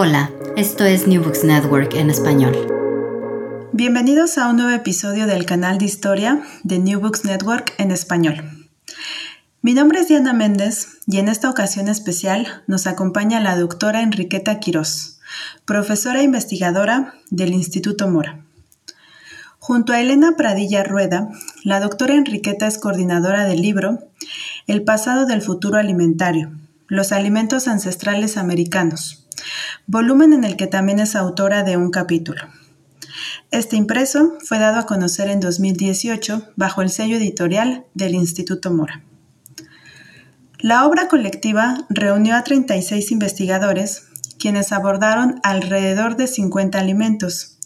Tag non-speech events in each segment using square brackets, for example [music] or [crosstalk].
Hola, esto es New Books Network en español. Bienvenidos a un nuevo episodio del canal de historia de New Books Network en español. Mi nombre es Diana Méndez y en esta ocasión especial nos acompaña la doctora Enriqueta Quirós, profesora e investigadora del Instituto Mora. Junto a Elena Pradilla Rueda, la doctora Enriqueta es coordinadora del libro El pasado del futuro alimentario, los alimentos ancestrales americanos, volumen en el que también es autora de un capítulo. Este impreso fue dado a conocer en 2018 bajo el sello editorial del Instituto Mora. La obra colectiva reunió a 36 investigadores, quienes abordaron alrededor de 50 alimentos,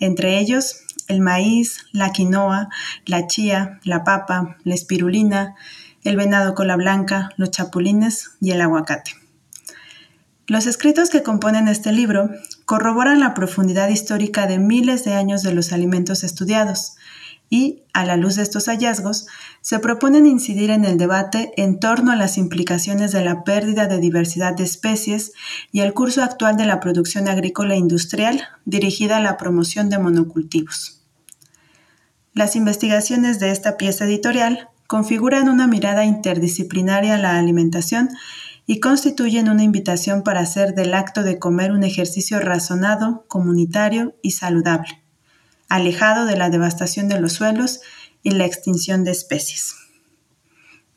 entre ellos el maíz, la quinoa, la chía, la papa, la espirulina, el venado cola blanca, los chapulines y el aguacate. Los escritos que componen este libro corroboran la profundidad histórica de miles de años de los alimentos estudiados y, a la luz de estos hallazgos, se proponen incidir en el debate en torno a las implicaciones de la pérdida de diversidad de especies y el curso actual de la producción agrícola industrial dirigida a la promoción de monocultivos. Las investigaciones de esta pieza editorial configuran una mirada interdisciplinaria a la alimentación y constituyen una invitación para hacer del acto de comer un ejercicio razonado, comunitario y saludable, alejado de la devastación de los suelos y la extinción de especies.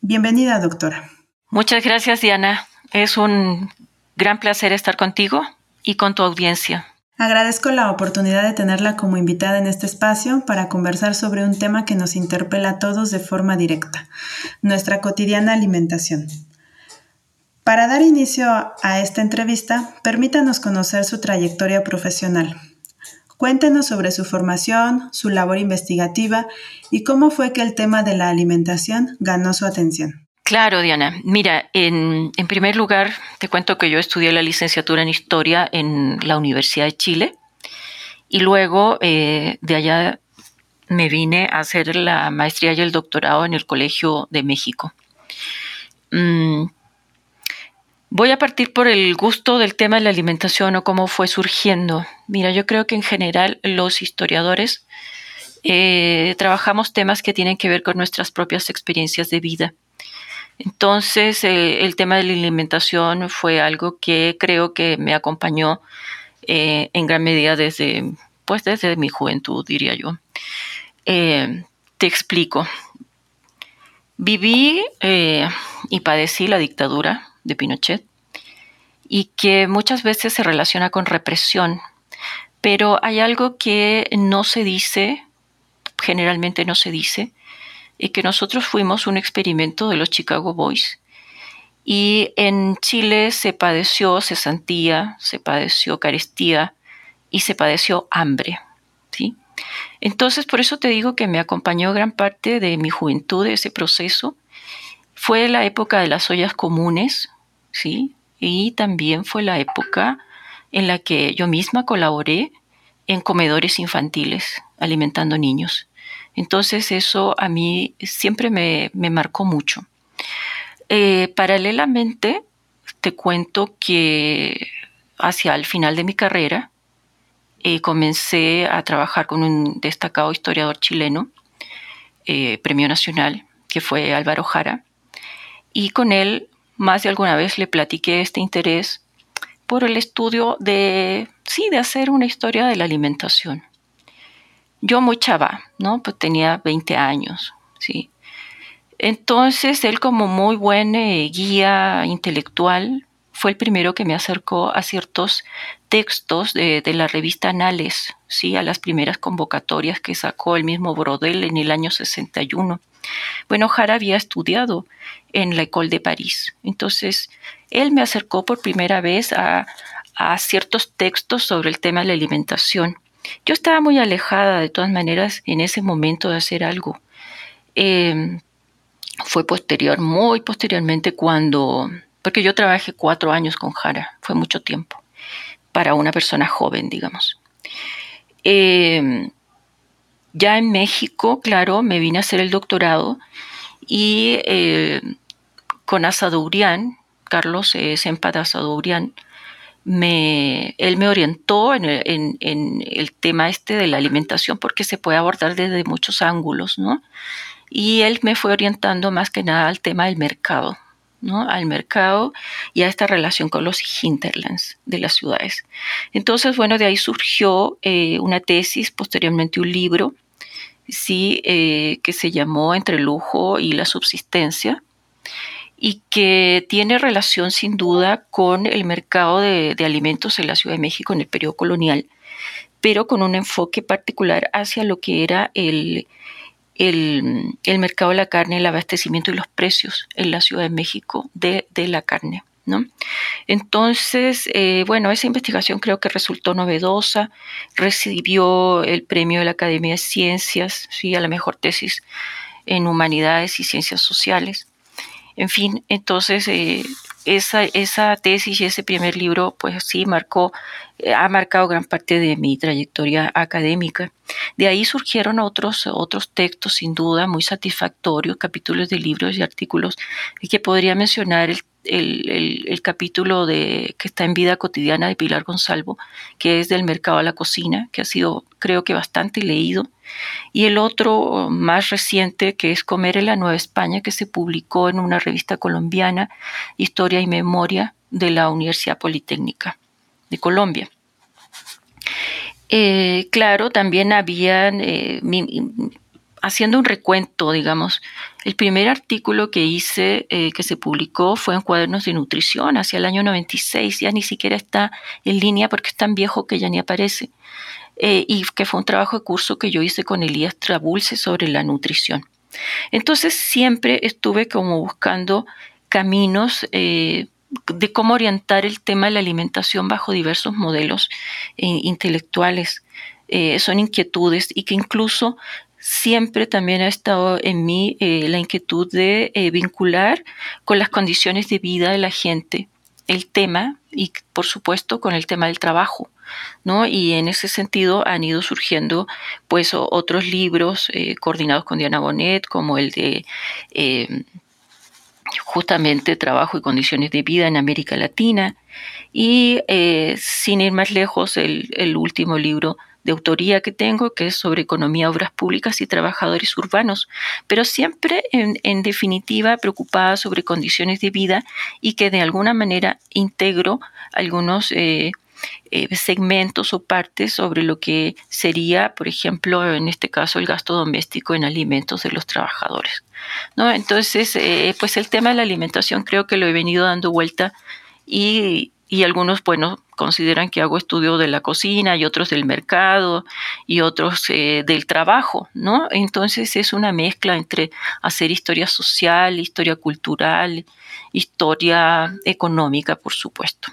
Bienvenida, doctora. Muchas gracias, Diana. Es un gran placer estar contigo y con tu audiencia. Agradezco la oportunidad de tenerla como invitada en este espacio para conversar sobre un tema que nos interpela a todos de forma directa, nuestra cotidiana alimentación. Para dar inicio a esta entrevista, permítanos conocer su trayectoria profesional. Cuéntenos sobre su formación, su labor investigativa y cómo fue que el tema de la alimentación ganó su atención. Claro, Diana. Mira, en, primer lugar, te cuento que yo estudié la licenciatura en Historia en la Universidad de Chile y luego eh, de allá me vine a hacer la maestría y el doctorado en el Colegio de México. Mm, Voy a partir por el gusto del tema de la alimentación o cómo fue surgiendo. Mira, yo creo que en general los historiadores eh, trabajamos temas que tienen que ver con nuestras propias experiencias de vida. Entonces, eh, el tema de la alimentación fue algo que creo que me acompañó eh, en gran medida desde, pues, desde mi juventud, diría yo. te explico. Viví y padecí la dictadura de Pinochet y que muchas veces se relaciona con represión. Pero hay algo que no se dice, generalmente no se dice, y que nosotros fuimos un experimento de los Chicago Boys. Y en Chile se padeció cesantía, se padeció carestía y se padeció hambre. ¿sí? Entonces, por eso te digo que me acompañó gran parte de mi juventud ese proceso fue la época de las ollas comunes, ¿sí? y también fue la época en la que yo misma colaboré en comedores infantiles alimentando niños. Entonces eso a mí siempre me, marcó mucho. Eh, paralelamente, te cuento que hacia el final de mi carrera eh, comencé a trabajar con un destacado historiador chileno, eh, premio nacional, que fue Álvaro Jara, y con él más de alguna vez le platiqué este interés por el estudio de, sí, de hacer una historia de la alimentación. Yo muy chava, ¿no? Pues tenía 20 años, ¿sí? Entonces él como muy buen eh, guía intelectual fue el primero que me acercó a ciertos textos de, la revista Anales, ¿sí? a las primeras convocatorias que sacó el mismo Brodel en el año 61. Bueno, Jara había estudiado en la École de París, entonces él me acercó por primera vez a, ciertos textos sobre el tema de la alimentación. Yo estaba muy alejada de todas maneras en ese momento de hacer algo. Em, fue posterior, muy posteriormente cuando porque yo trabajé cuatro años con Jara, fue mucho tiempo, para una persona joven, digamos. Em, ya en México, claro, me vine a hacer el doctorado y eh, con Asadourian, Carlos eh, Sempa Asadourian, él me orientó en el, tema este de la alimentación porque se puede abordar desde muchos ángulos, ¿no? Y él me fue orientando más que nada al tema del mercado, al mercado y a esta relación con los hinterlands de las ciudades. Entonces, bueno, de ahí surgió eh, una tesis, posteriormente un libro, sí, eh, que se llamó Entre el lujo y la subsistencia y que tiene relación sin duda con el mercado de, de alimentos en la Ciudad de México en el periodo colonial, pero con un enfoque particular hacia lo que era el, el, mercado de la carne, el abastecimiento y los precios en la Ciudad de México de, la carne. ¿No? Entonces, eh, bueno, esa investigación creo que resultó novedosa, recibió el premio de la Academia de Ciencias, ¿sí? a la mejor tesis en humanidades y ciencias sociales. En fin, entonces eh, esa, esa tesis y ese primer libro, pues sí, marcó, eh, ha marcado gran parte de mi trayectoria académica. De ahí surgieron otros, otros textos, sin duda, muy satisfactorios, capítulos de libros y artículos, y que podría mencionar el el, capítulo de, que está en Vida Cotidiana de Pilar Gonzalvo, que es del mercado a la cocina, que ha sido creo que bastante leído, y el otro más reciente, que es Comer en la Nueva España, que se publicó en una revista colombiana, Historia y Memoria de la Universidad Politécnica de Colombia. Eh, claro, también habían, eh, haciendo un recuento, digamos, el primer artículo que hice, eh, que se publicó, fue en Cuadernos de Nutrición, hacia el año 96, ya ni siquiera está en línea porque es tan viejo que ya ni aparece, eh, y que fue un trabajo de curso que yo hice con Elías Trabulce sobre la nutrición. Entonces siempre estuve como buscando caminos eh, de cómo orientar el tema de la alimentación bajo diversos modelos intelectuales. son inquietudes y que incluso siempre también ha estado en mí eh, la inquietud de eh, vincular con las condiciones de vida de la gente el tema y por supuesto con el tema del trabajo. ¿No? Y en ese sentido han ido surgiendo pues otros libros eh, coordinados con Diana Bonet, como el de justamente trabajo y condiciones de vida en América Latina. Y sin ir más lejos, el último libro de autoría que tengo, que es sobre economía, obras públicas y trabajadores urbanos, pero siempre en, definitiva preocupada sobre condiciones de vida y que de alguna manera integro algunos eh, eh, segmentos o partes sobre lo que sería, por ejemplo, en este caso, el gasto doméstico en alimentos de los trabajadores. ¿no? Entonces, eh, pues el tema de la alimentación creo que lo he venido dando vuelta y y algunos, bueno, consideran que hago estudio de la cocina y otros del mercado y otros eh, del trabajo, ¿no? Entonces es una mezcla entre hacer historia social, historia cultural, historia económica, por supuesto.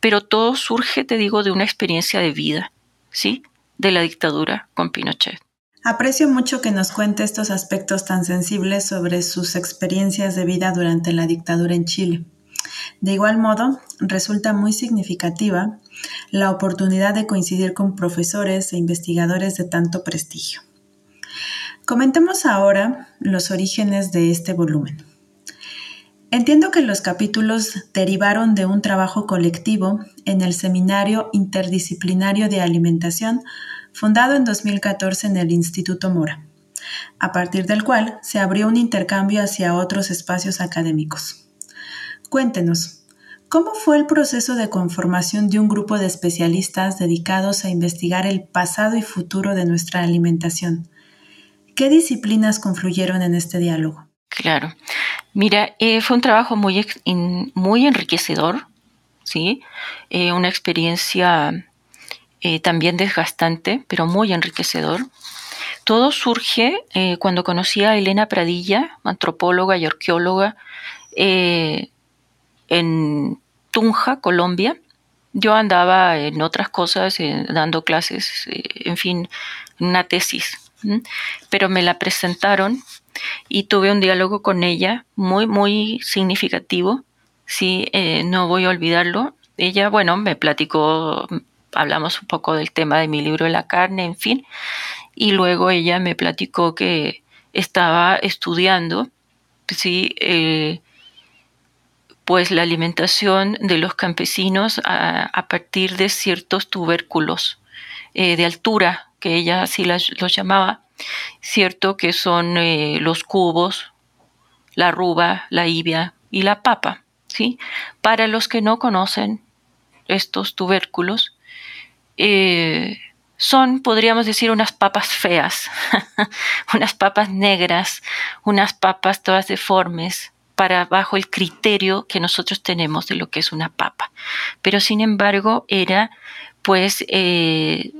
Pero todo surge, te digo, de una experiencia de vida, ¿sí? De la dictadura con Pinochet. Aprecio mucho que nos cuente estos aspectos tan sensibles sobre sus experiencias de vida durante la dictadura en Chile. De igual modo, resulta muy significativa la oportunidad de coincidir con profesores e investigadores de tanto prestigio. Comentemos ahora los orígenes de este volumen. Entiendo que los capítulos derivaron de un trabajo colectivo en el Seminario Interdisciplinario de Alimentación fundado en 2014 en el Instituto Mora, a partir del cual se abrió un intercambio hacia otros espacios académicos. Cuéntenos, ¿cómo fue el proceso de conformación de un grupo de especialistas dedicados a investigar el pasado y futuro de nuestra alimentación? ¿Qué disciplinas confluyeron en este diálogo? Claro. Mira, eh, fue un trabajo muy, muy enriquecedor, ¿sí? Eh, una experiencia eh, también desgastante, pero muy enriquecedor. Todo surge cuando conocí a Elena Pradilla, antropóloga y arqueóloga, en Tunja, Colombia. Yo andaba en otras cosas, dando clases, en fin, una tesis, pero me la presentaron y tuve un diálogo con ella muy, muy significativo. Sí, eh, no voy a olvidarlo. Ella, bueno, me platicó, hablamos un poco del tema de mi libro de la carne, en fin, y luego ella me platicó que estaba estudiando, sí, eh, pues la alimentación de los campesinos a, partir de ciertos tubérculos eh, de altura, que ella así los llamaba, Cierto que son eh, los cubos, la ruba, la ibia y la papa. ¿sí? Para los que no conocen estos tubérculos, eh, son, podríamos decir, unas papas feas, [laughs] unas papas negras, unas papas todas deformes, para bajo el criterio que nosotros tenemos de lo que es una papa. Pero sin embargo, era pues eh,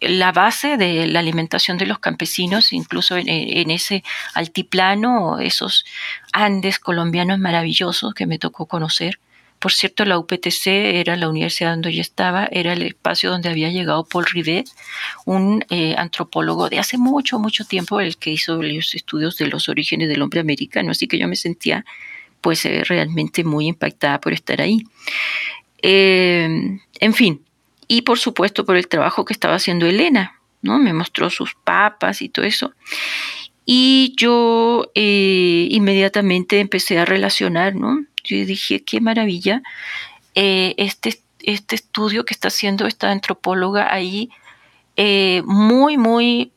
la base de la alimentación de los campesinos, incluso en, ese altiplano, esos Andes colombianos maravillosos que me tocó conocer. Por cierto, la UPTC era la universidad donde yo estaba, era el espacio donde había llegado Paul Rivet, un eh, antropólogo de hace mucho, mucho tiempo, el que hizo los estudios de los orígenes del hombre americano, así que yo me sentía pues eh, realmente muy impactada por estar ahí. Eh, en fin, y por supuesto por el trabajo que estaba haciendo Elena, ¿no? Me mostró sus papas y todo eso. Y yo eh, inmediatamente empecé a relacionar, ¿no? Yo dije, qué maravilla, eh, este, este estudio que está haciendo esta antropóloga ahí, eh, muy, muy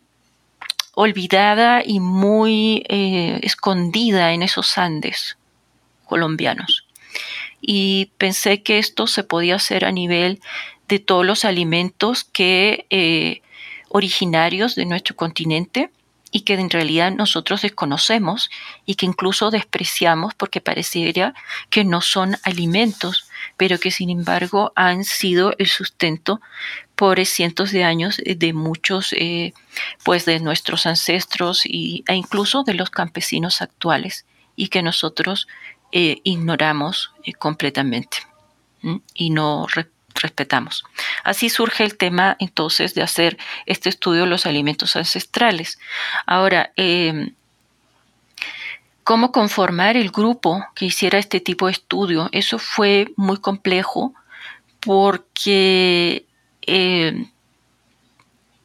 olvidada y muy escondida en esos Andes colombianos. Y pensé que esto se podía hacer a nivel de todos los alimentos que eh, originarios de nuestro continente y que en realidad nosotros desconocemos y que incluso despreciamos porque pareciera que no son alimentos, pero que sin embargo han sido el sustento por cientos de años de muchos, eh, pues de nuestros ancestros y, e incluso de los campesinos actuales y que nosotros eh, ignoramos completamente y no respetamos. Así surge el tema entonces de hacer este estudio de los alimentos ancestrales. Ahora, em, ¿cómo conformar el grupo que hiciera este tipo de estudio? Eso fue muy complejo porque em,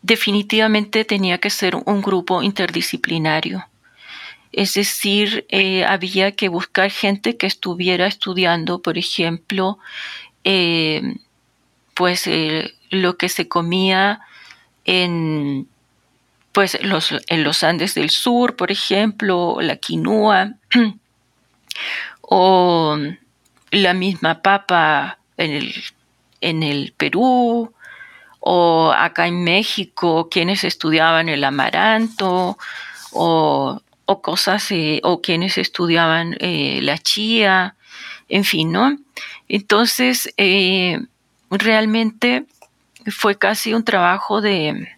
definitivamente tenía que ser un grupo interdisciplinario. Es decir, eh, había que buscar gente que estuviera estudiando, por ejemplo, em, pues eh, lo que se comía en pues los, en los Andes del Sur, por ejemplo, la quinoa, [clears throat] o la misma papa en el, en el Perú, o acá en México, quienes estudiaban el amaranto, o, cosas, eh, o quienes estudiaban eh, la chía, en fin, ¿no? Entonces, realmente fue casi un trabajo de,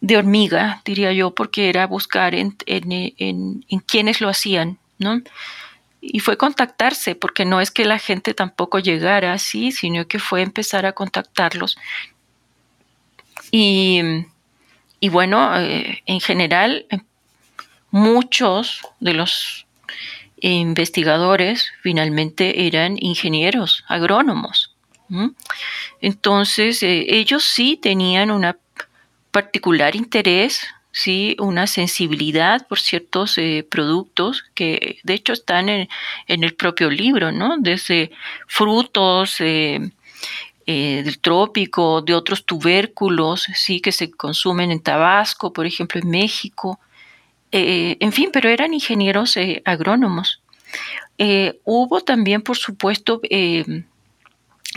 de hormiga, diría yo, porque era buscar en, en, quienes lo hacían, ¿no? Y fue contactarse, porque no es que la gente tampoco llegara así, sino que fue empezar a contactarlos. Y, y bueno, eh, en general, muchos de los investigadores finalmente eran ingenieros, agrónomos. Entonces, eh, ellos sí tenían un particular interés, sí, una sensibilidad por ciertos eh, productos que de hecho están en, el propio libro, ¿no? Desde frutos eh, del trópico, de otros tubérculos, sí, que se consumen en Tabasco, por ejemplo, en México. en fin, pero eran ingenieros agrónomos. hubo también, por supuesto,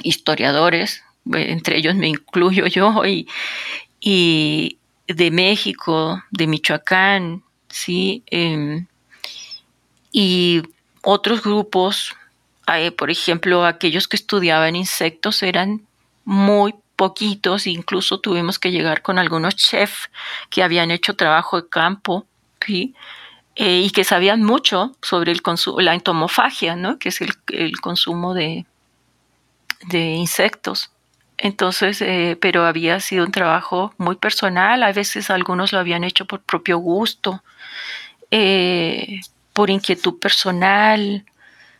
historiadores, eh, entre ellos me incluyo yo, y, y de México, de Michoacán, ¿sí? Em, y otros grupos, por ejemplo, aquellos que estudiaban insectos eran muy poquitos, incluso tuvimos que llegar con algunos chefs que habían hecho trabajo de campo. Eh, y que sabían mucho sobre el la entomofagia, ¿no? que es el consumo de, de insectos. Entonces, eh, pero había sido un trabajo muy personal, a veces algunos lo habían hecho por propio gusto, eh, por inquietud personal,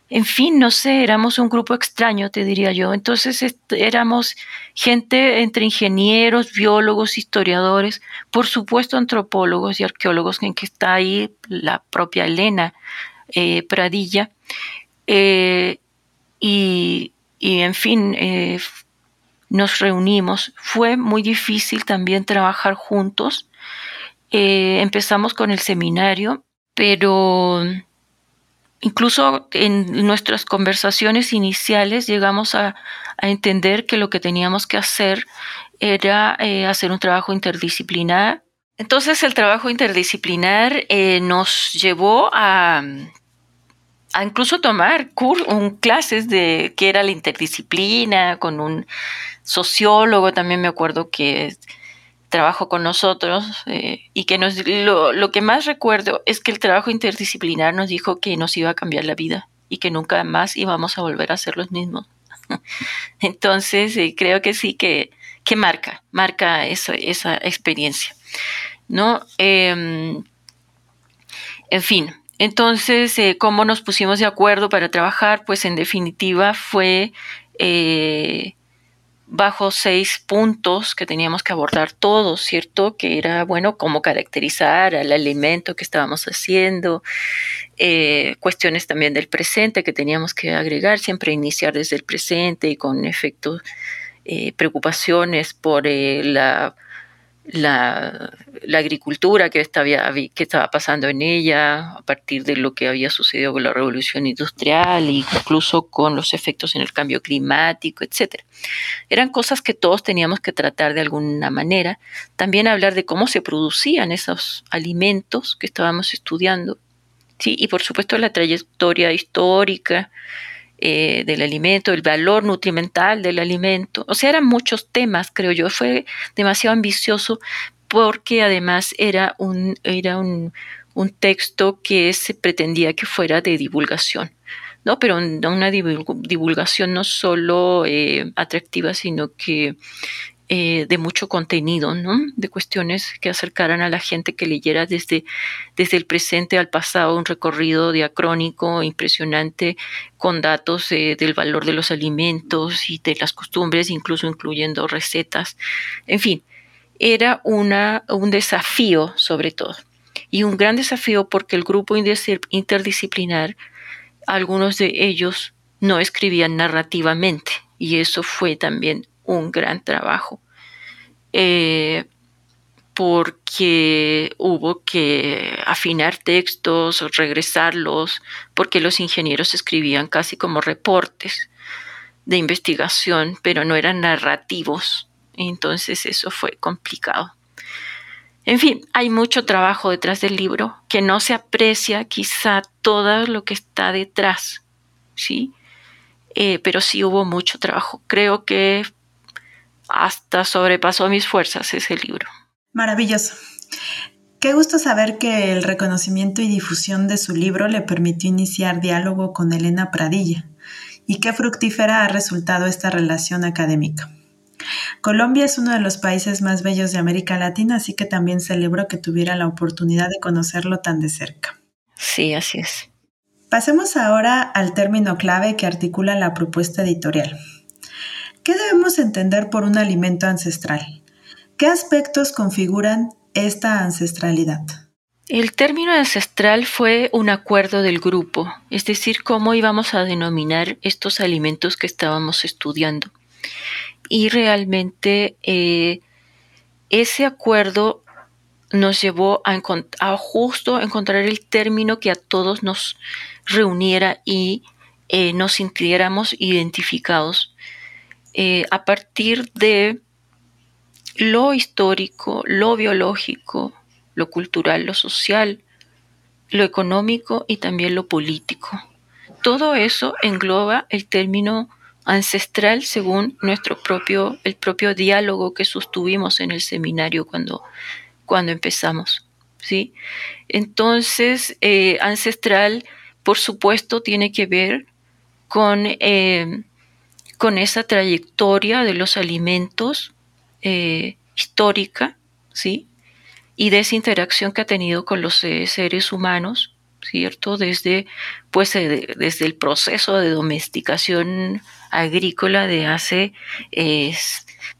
en fin, no sé, éramos un grupo extraño, te diría yo. Entonces éramos gente entre ingenieros, biólogos, historiadores, por supuesto antropólogos y arqueólogos, en que está ahí la propia Elena eh, Pradilla. y y en fin, eh, nos reunimos. Fue muy difícil también trabajar juntos. Eh, empezamos con el seminario, pero incluso en nuestras conversaciones iniciales llegamos a, entender que lo que teníamos que hacer era eh, hacer un trabajo interdisciplinar. Entonces el trabajo interdisciplinar nos llevó a a incluso tomar un, clases de qué era la interdisciplina, con un sociólogo, también me acuerdo que trabajó con nosotros eh, y que nos, lo, lo, que más recuerdo es que el trabajo interdisciplinar nos dijo que nos iba a cambiar la vida y que nunca más íbamos a volver a ser los mismos. [laughs] Entonces, eh, creo que sí que, que marca, marca esa, esa experiencia. ¿no? Em, en fin, entonces, eh, ¿cómo nos pusimos de acuerdo para trabajar? Pues en definitiva fue eh, bajo seis puntos que teníamos que abordar todos, ¿cierto? Que era, bueno, cómo caracterizar al alimento que estábamos haciendo, eh, cuestiones también del presente que teníamos que agregar, siempre iniciar desde el presente y con efectos, preocupaciones por la la, agricultura que estaba, que estaba pasando en ella a partir de lo que había sucedido con la revolución industrial, incluso con los efectos en el cambio climático, etc. Eran cosas que todos teníamos que tratar de alguna manera. También hablar de cómo se producían esos alimentos que estábamos estudiando. Sí, y por supuesto la trayectoria histórica, eh, del alimento, el valor nutrimental del alimento. O sea, eran muchos temas, creo yo. Fue demasiado ambicioso porque además era un, era un, texto que se pretendía que fuera de divulgación. ¿no? Pero una divulgación no solo eh, atractiva, sino que eh, de mucho contenido, ¿no? de cuestiones que acercaran a la gente que leyera desde, desde el presente al pasado un recorrido diacrónico impresionante con datos eh, del valor de los alimentos y de las costumbres, incluso incluyendo recetas. En fin, era una, un desafío sobre todo y un gran desafío porque el grupo interdisciplinar, algunos de ellos no escribían narrativamente y eso fue también un gran trabajo, eh, porque hubo que afinar textos, regresarlos, porque los ingenieros escribían casi como reportes de investigación, pero no eran narrativos. Entonces eso fue complicado. En fin, hay mucho trabajo detrás del libro que no se aprecia quizá todo lo que está detrás, ¿sí? Eh, pero sí hubo mucho trabajo. Creo que hasta sobrepasó mis fuerzas ese libro. Maravilloso. Qué gusto saber que el reconocimiento y difusión de su libro le permitió iniciar diálogo con Elena Pradilla y qué fructífera ha resultado esta relación académica. Colombia es uno de los países más bellos de América Latina, así que también celebro que tuviera la oportunidad de conocerlo tan de cerca. Sí, así es. Pasemos ahora al término clave que articula la propuesta editorial. ¿Qué debemos entender por un alimento ancestral? ¿Qué aspectos configuran esta ancestralidad? El término ancestral fue un acuerdo del grupo, es decir, cómo íbamos a denominar estos alimentos que estábamos estudiando. Y realmente eh, ese acuerdo nos llevó a, a, justo encontrar el término que a todos nos reuniera y eh, nos sintiéramos identificados eh, a partir de lo histórico, lo biológico, lo cultural, lo social, lo económico y también lo político. Todo eso engloba el término ancestral según nuestro propio, el propio diálogo que sostuvimos en el seminario cuando, cuando empezamos. ¿sí? Entonces, eh, ancestral, por supuesto, tiene que ver con eh, con esa trayectoria de los alimentos eh, histórica, ¿sí? Y de esa interacción que ha tenido con los eh, seres humanos, ¿cierto? Desde, pues, eh, desde el proceso de domesticación agrícola de hace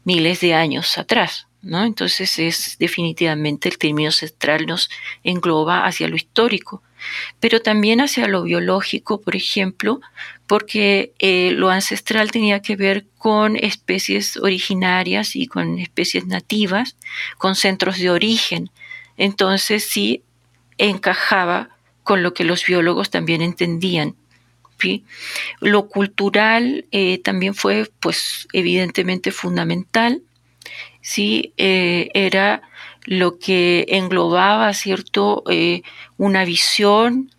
miles de años atrás, ¿no? Entonces es definitivamente el término central nos engloba hacia lo histórico pero también hacia lo biológico, por ejemplo, porque eh, lo ancestral tenía que ver con especies originarias y con especies nativas, con centros de origen. Entonces sí encajaba con lo que los biólogos también entendían. Lo cultural eh, también fue, pues, evidentemente fundamental. Sí, eh, era lo que englobaba, ¿cierto?, una visión,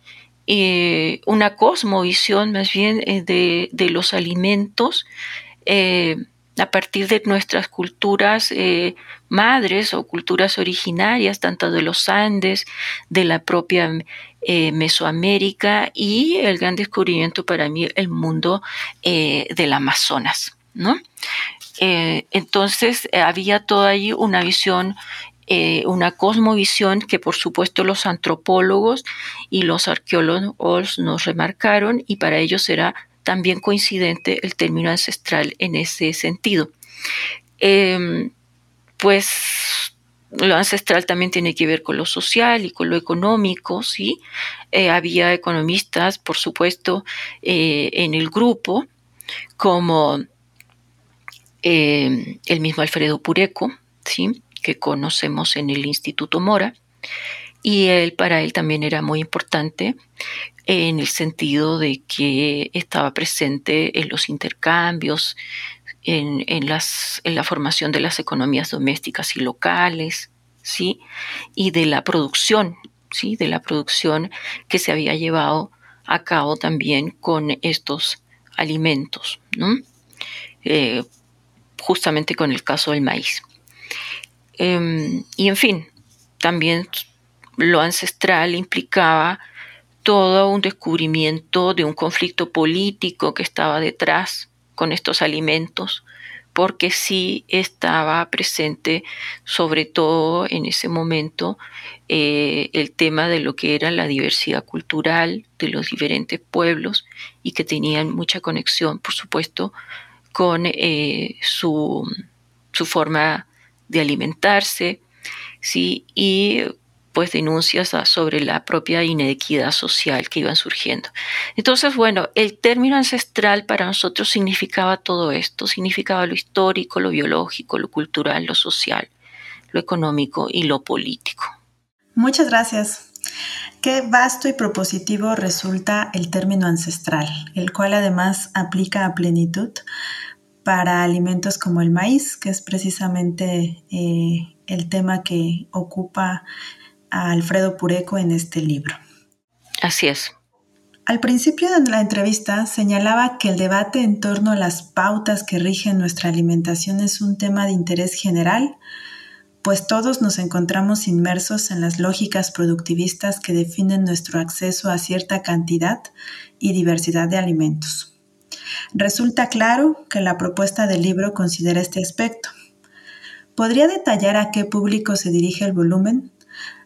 eh, una cosmovisión más bien eh, de, los alimentos a partir de nuestras culturas madres o culturas originarias, tanto de los Andes, de la propia Mesoamérica y el gran descubrimiento para mí, el mundo del Amazonas, ¿no? entonces había toda ahí una visión eh, una cosmovisión que por supuesto los antropólogos y los arqueólogos nos remarcaron y para ellos era también coincidente el término ancestral en ese sentido. Em, pues lo ancestral también tiene que ver con lo social y con lo económico, ¿sí? Eh, había economistas, por supuesto, eh, en el grupo, como el mismo Alfredo Pureco, ¿sí? Que conocemos en el Instituto Mora. Y él, para él también era muy importante en el sentido de que estaba presente en los intercambios, en, las, en la formación de las economías domésticas y locales, ¿sí? y de la producción, ¿sí? de la producción que se había llevado a cabo también con estos alimentos, ¿no? Eh, justamente con el caso del maíz. Em, y en fin, también lo ancestral implicaba todo un descubrimiento de un conflicto político que estaba detrás con estos alimentos, porque sí estaba presente, sobre todo en ese momento, eh, el tema de lo que era la diversidad cultural de los diferentes pueblos y que tenían mucha conexión, por supuesto, con eh, su, su forma de alimentarse, ¿sí? y pues denuncias sobre la propia inequidad social que iban surgiendo. Entonces, bueno, el término ancestral para nosotros significaba todo esto, significaba lo histórico, lo biológico, lo cultural, lo social, lo económico y lo político. Muchas gracias. Qué vasto y propositivo resulta el término ancestral, el cual además aplica a plenitud para alimentos como el maíz, que es precisamente eh, el tema que ocupa a Alfredo Pureco en este libro. Así es. Al principio de la entrevista señalaba que el debate en torno a las pautas que rigen nuestra alimentación es un tema de interés general, pues todos nos encontramos inmersos en las lógicas productivistas que definen nuestro acceso a cierta cantidad y diversidad de alimentos. Resulta claro que la propuesta del libro considera este aspecto. ¿Podría detallar a qué público se dirige el volumen?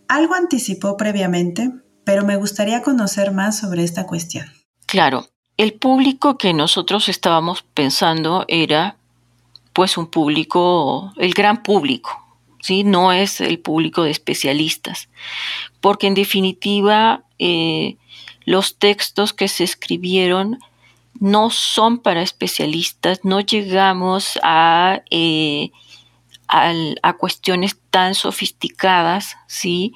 Algo anticipó previamente, pero me gustaría conocer más sobre esta cuestión. Claro, el público que nosotros estábamos pensando era pues un público, el gran público, ¿sí? No es el público de especialistas, porque en definitiva eh, los textos que se escribieron no son para especialistas, no llegamos a, eh, a, cuestiones tan sofisticadas, ¿sí?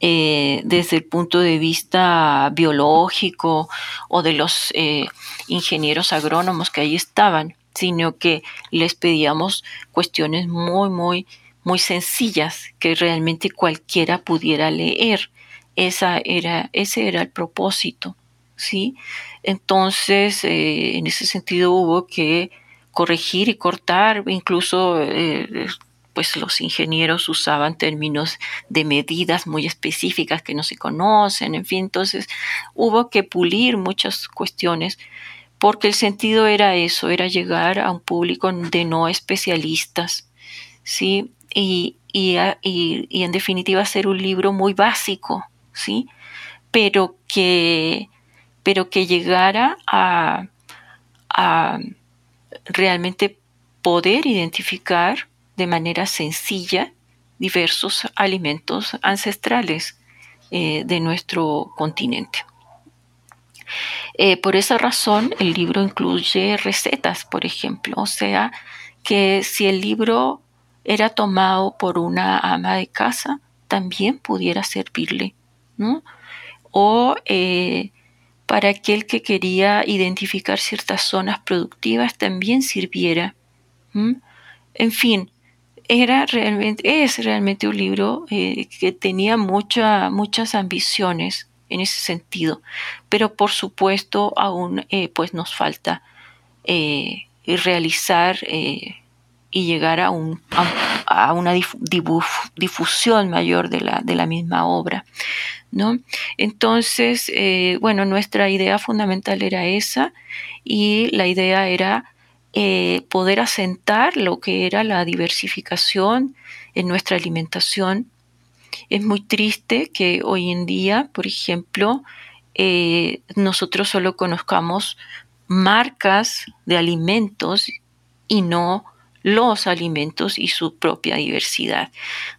Eh, desde el punto de vista biológico o de los eh, ingenieros agrónomos que ahí estaban, sino que les pedíamos cuestiones muy, muy, muy sencillas que realmente cualquiera pudiera leer. Esa era, ese era el propósito, ¿sí? Entonces, eh, en ese sentido hubo que corregir y cortar, incluso pues los ingenieros usaban términos de medidas muy específicas que no se conocen, en fin, entonces hubo que pulir muchas cuestiones porque el sentido era eso, era llegar a un público de no especialistas, ¿sí? Y, y, en definitiva ser un libro muy básico, ¿sí? Pero que, pero que llegara a, realmente poder identificar de manera sencilla diversos alimentos ancestrales eh, de nuestro continente. Eh, por esa razón, el libro incluye recetas, por ejemplo, o sea, que si el libro era tomado por una ama de casa, también pudiera servirle, ¿no? O eh, para aquel que quería identificar ciertas zonas productivas, también sirviera. En fin, era realmente, es realmente un libro eh, que tenía muchas ambiciones en ese sentido, pero por supuesto aún eh, pues nos falta eh, realizar y llegar a, un, a, una difusión mayor de la, de la misma obra. ¿no? Entonces, bueno, nuestra idea fundamental era esa y la idea era eh, poder asentar lo que era la diversificación en nuestra alimentación. Es muy triste que hoy en día, por ejemplo, eh, nosotros solo conozcamos marcas de alimentos y no los alimentos y su propia diversidad.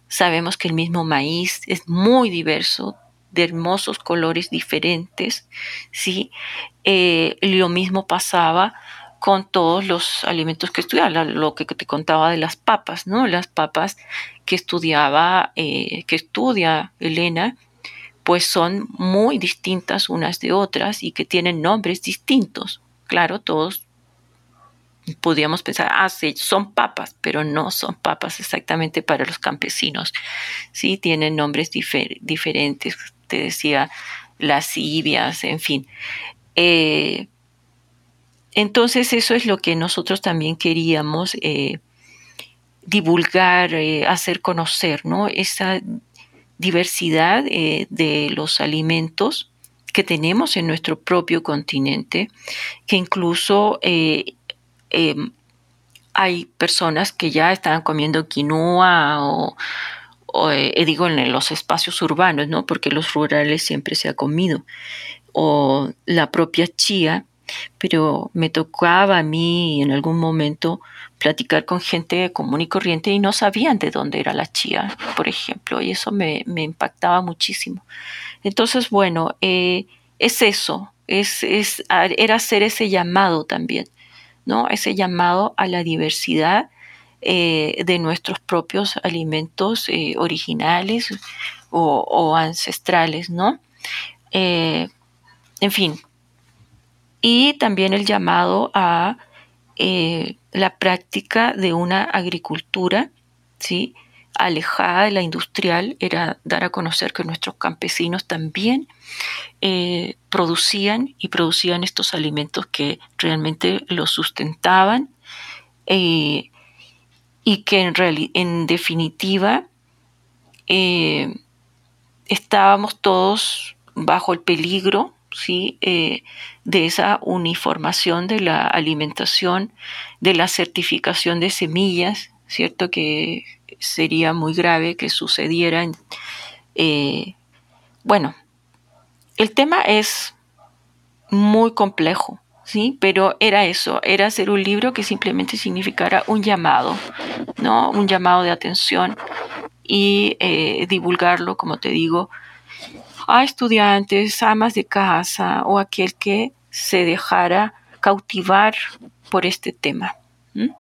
Sabemos que el mismo maíz es muy diverso, de hermosos colores diferentes, ¿sí? Eh, lo mismo pasaba con todos los alimentos que estudiaba, lo que te contaba de las papas, ¿no? Las papas que estudiaba, eh, que estudia Elena, pues son muy distintas unas de otras y que tienen nombres distintos. Claro, todos podríamos pensar, ah, sí, son papas, pero no son papas exactamente para los campesinos. Sí, tienen nombres diferentes, te decía, las ibias, en fin. Eh, entonces eso es lo que nosotros también queríamos eh, divulgar, eh, hacer conocer, ¿no? Esa diversidad de los alimentos que tenemos en nuestro propio continente, que incluso em, hay personas que ya están comiendo quinoa o, digo en los espacios urbanos, ¿no? Porque los rurales siempre se ha comido, o la propia chía, pero me tocaba a mí en algún momento platicar con gente común y corriente y no sabían de dónde era la chía, por ejemplo, y eso me, impactaba muchísimo. Entonces, bueno, eh, es eso, es, era hacer ese llamado también, ¿no? Ese llamado a la diversidad eh, de nuestros propios alimentos eh, originales o, ancestrales, ¿no? en fin, y también el llamado a eh, la práctica de una agricultura ¿sí? alejada de la industrial, era dar a conocer que nuestros campesinos también eh, producían y producían estos alimentos que realmente los sustentaban eh, y que en, en definitiva estábamos todos bajo el peligro ¿sí? Eh, de esa uniformación de la alimentación, de la certificación de semillas, ¿cierto? Que sería muy grave que sucediera. Eh, bueno, el tema es muy complejo, ¿sí? Pero era eso, era hacer un libro que simplemente significara un llamado, ¿no? Un llamado de atención y eh, divulgarlo, como te digo, a estudiantes, amas de casa o aquel que se dejara cautivar por este tema.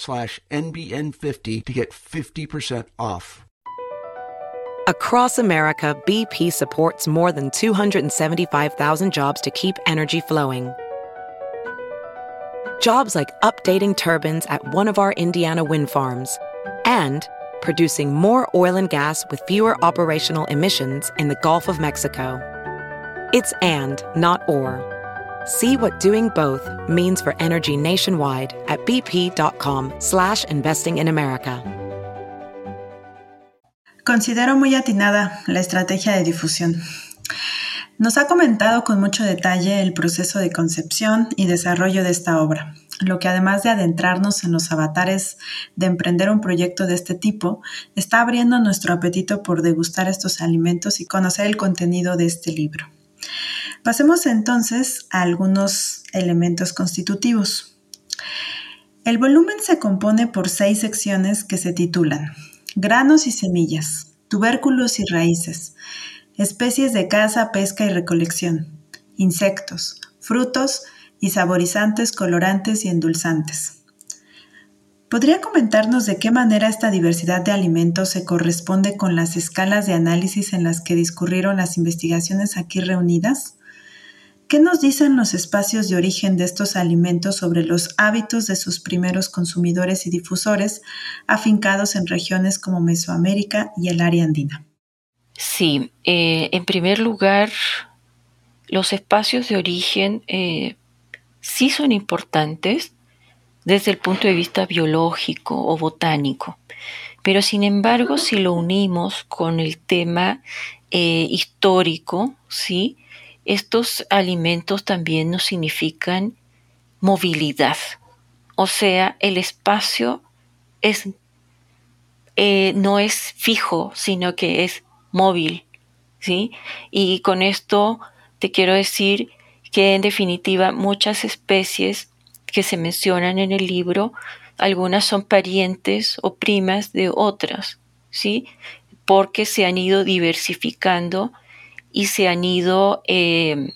slash NBN50 to get 50% off. Across America, BP supports more than 275,000 jobs to keep energy flowing. Jobs like updating turbines at one of our Indiana wind farms and producing more oil and gas with fewer operational emissions in the Gulf of Mexico. It's and, not or. See what doing both means for energy nationwide at bp.com slash investing in America. Considero muy atinada la estrategia de difusión. Nos ha comentado con mucho detalle el proceso de concepción y desarrollo de esta obra, lo que además de adentrarnos en los avatares de emprender un proyecto de este tipo, está abriendo nuestro apetito por degustar estos alimentos y conocer el contenido de este libro. Pasemos entonces a algunos elementos constitutivos. El volumen se compone por seis secciones que se titulan Granos y semillas, tubérculos y raíces, especies de caza, pesca y recolección, insectos, frutos y saborizantes, colorantes y endulzantes. ¿Podría comentarnos de qué manera esta diversidad de alimentos se corresponde con las escalas de análisis en las que discurrieron las investigaciones aquí reunidas? ¿Qué nos dicen los espacios de origen de estos alimentos sobre los hábitos de sus primeros consumidores y difusores afincados en regiones como Mesoamérica y el área andina? Sí, eh, en primer lugar, los espacios de origen eh, sí son importantes desde el punto de vista biológico o botánico, pero sin embargo, si lo unimos con el tema eh, histórico, ¿sí? Estos alimentos también nos significan movilidad. O sea, el espacio es, eh, no es fijo, sino que es móvil. ¿sí? Y con esto te quiero decir que en definitiva muchas especies que se mencionan en el libro, algunas son parientes o primas de otras, ¿sí? Porque se han ido diversificando y se han ido eh,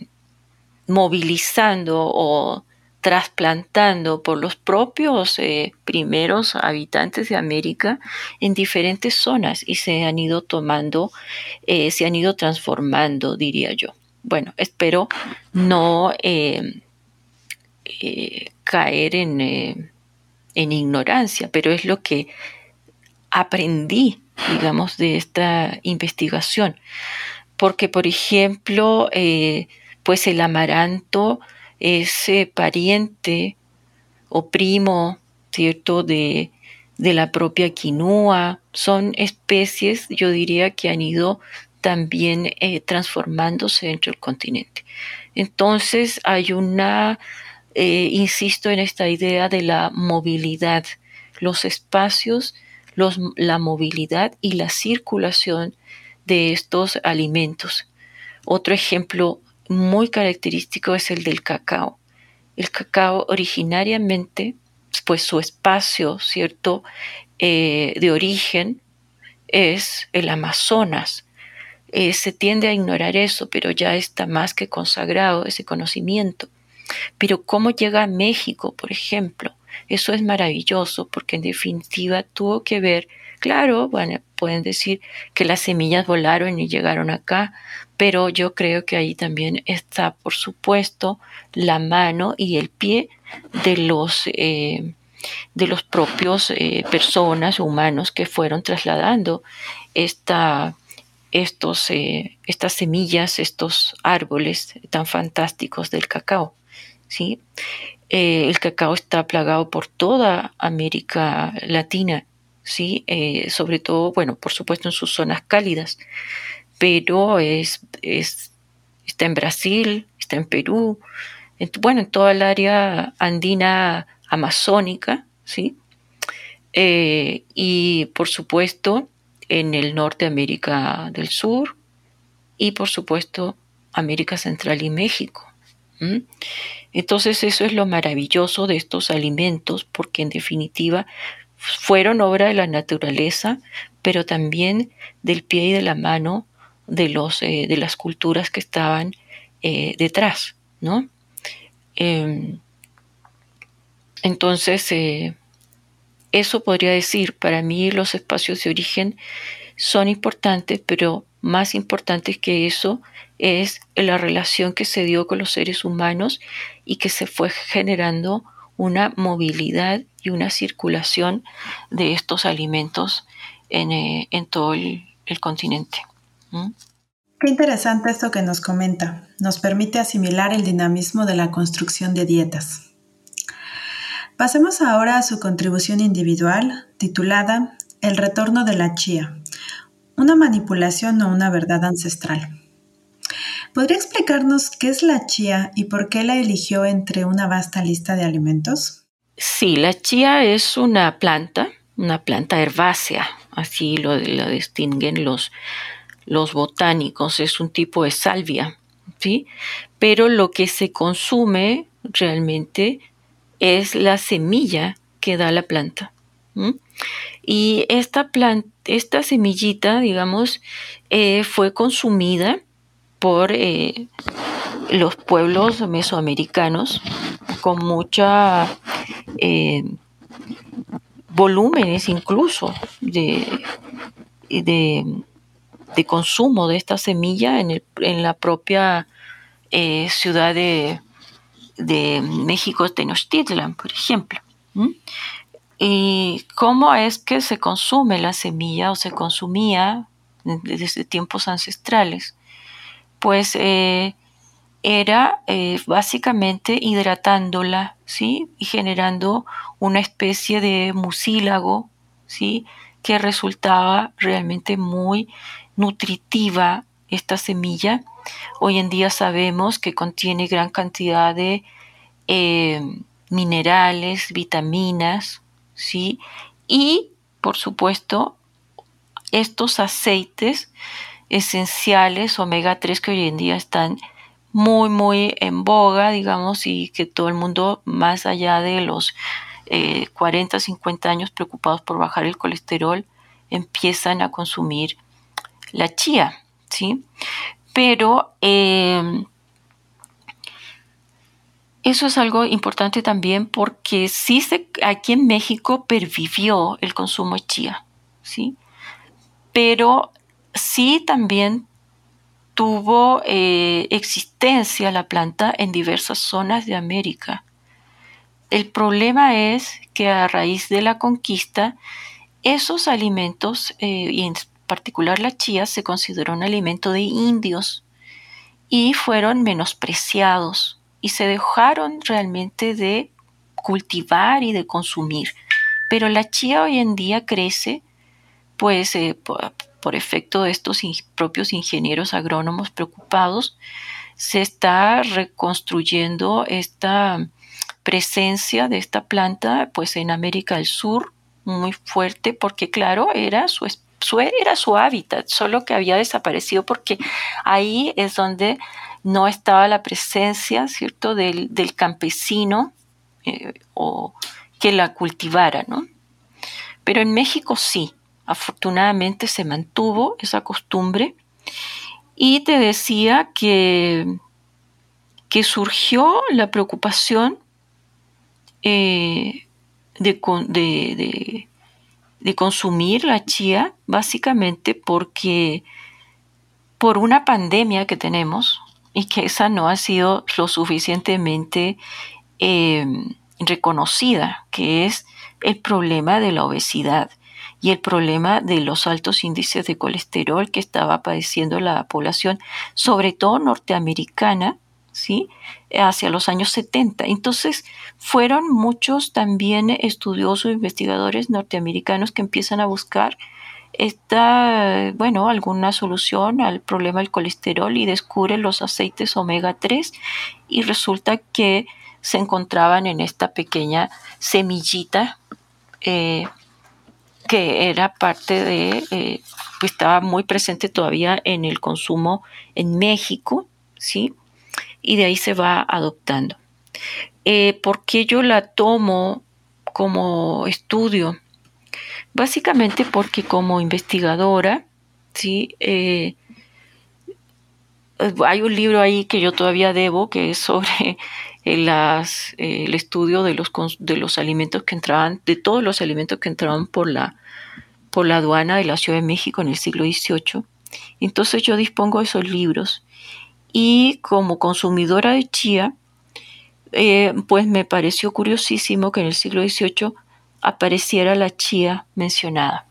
movilizando o trasplantando por los propios eh, primeros habitantes de América en diferentes zonas y se han ido tomando, eh, se han ido transformando, diría yo. Bueno, espero no caer en, en ignorancia, pero es lo que aprendí, digamos, de esta investigación porque por ejemplo, eh, pues el amaranto es eh, pariente o primo, ¿cierto?, de, la propia quinoa. Son especies, yo diría, que han ido también eh, transformándose dentro del continente. Entonces hay una, insisto en esta idea de la movilidad, los espacios, la movilidad y la circulación de estos alimentos. Otro ejemplo muy característico es el del cacao. El cacao originariamente, pues su espacio, ¿cierto?, eh, de origen es el Amazonas. Eh, se tiende a ignorar eso, pero ya está más que consagrado ese conocimiento. Pero cómo llega a México, por ejemplo, eso es maravilloso porque en definitiva tuvo que ver, claro, pueden decir que las semillas volaron y llegaron acá, pero yo creo que ahí también está, por supuesto, la mano y el pie de los, eh, de los propios eh, personas, humanos que fueron trasladando eh, estas semillas, estos árboles tan fantásticos del cacao. ¿sí? el cacao está plagado por toda América Latina, ¿sí? sobre todo, bueno, por supuesto en sus zonas cálidas pero es, está en Brasil, está en Perú, bueno, en toda el área andina amazónica, ¿sí? Eh, y por supuesto en el norte de América del Sur y por supuesto América Central y México. Entonces eso es lo maravilloso de estos alimentos porque en definitiva fueron obra de la naturaleza, pero también del pie y de la mano de, los, eh, de las culturas que estaban eh, detrás, ¿no? Em, entonces, eh, eso podría decir, para mí los espacios de origen son importantes, pero más importantes que eso es la relación que se dio con los seres humanos y que se fue generando una movilidad y una circulación de estos alimentos en, todo el continente. Qué interesante esto que nos comenta. Nos permite asimilar el dinamismo de la construcción de dietas. Pasemos ahora a su contribución individual, titulada El retorno de la chía, una manipulación o una verdad ancestral. ¿Podría explicarnos qué es la chía y por qué la eligió entre una vasta lista de alimentos? Sí, la chía es una planta, una planta herbácea, así lo, distinguen los, los botánicos, es un tipo de salvia, ¿sí? Pero lo que se consume realmente es la semilla que da la planta. Y esta esta semillita, digamos, eh, fue consumida por eh, los pueblos mesoamericanos con mucha eh, volúmenes incluso de, de de consumo de esta semilla en, la propia eh, ciudad de, México, Tenochtitlan, por ejemplo. ¿Y cómo es que se consume la semilla o se consumía desde tiempos ancestrales? Pues eh, era eh, básicamente hidratándola, ¿sí? Y generando una especie de mucílago, ¿sí? Que resultaba realmente muy nutritiva esta semilla. Hoy en día sabemos que contiene gran cantidad de eh, minerales, vitaminas, ¿sí? Y, por supuesto, estos aceites esenciales omega 3 que hoy en día están muy, muy en boga, digamos, y que todo el mundo, más allá de los 40, eh, 50 años preocupados por bajar el colesterol, empiezan a consumir la chía, ¿sí? Pero em, eso es algo importante también porque sí se, aquí en México pervivió el consumo de chía, ¿sí? Pero sí también tuvo eh, existencia la planta en diversas zonas de América. El problema es que a raíz de la conquista, esos alimentos, eh, y particular la chía se consideró un alimento de indios y fueron menospreciados y se dejaron realmente de cultivar y de consumir. Pero la chía hoy en día crece pues eh, por, efecto de estos propios ingenieros agrónomos preocupados, se está reconstruyendo esta presencia de esta planta pues en América del Sur muy fuerte porque claro era su, era su hábitat, solo que había desaparecido porque ahí es donde no estaba la presencia, ¿cierto?, del, campesino eh, o que la cultivara, ¿no? Pero en México sí, afortunadamente se mantuvo esa costumbre y te decía que, que surgió la preocupación eh, de, de, consumir la chía básicamente porque por una pandemia que tenemos y que esa no ha sido lo suficientemente eh, reconocida, que es el problema de la obesidad y el problema de los altos índices de colesterol que estaba padeciendo la población, sobre todo norteamericana, ¿sí? hacia los años 70. Entonces, fueron muchos también estudiosos, investigadores norteamericanos que empiezan a buscar esta, bueno, alguna solución al problema del colesterol y descubren los aceites omega 3 y resulta que se encontraban en esta pequeña semillita eh, que era parte de, eh, pues estaba muy presente todavía en el consumo en México, ¿sí? y de ahí se va adoptando. Eh, ¿Por qué yo la tomo como estudio? Básicamente porque como investigadora, ¿sí? Eh, hay un libro ahí que yo todavía debo, que es sobre las, el estudio de los, de los alimentos que entraban, de todos los alimentos que entraban por la, por la aduana de la Ciudad de México en el siglo XVIII. Entonces yo dispongo de esos libros y como consumidora de chía, eh, pues me pareció curiosísimo que en el siglo XVIII apareciera la chía mencionada.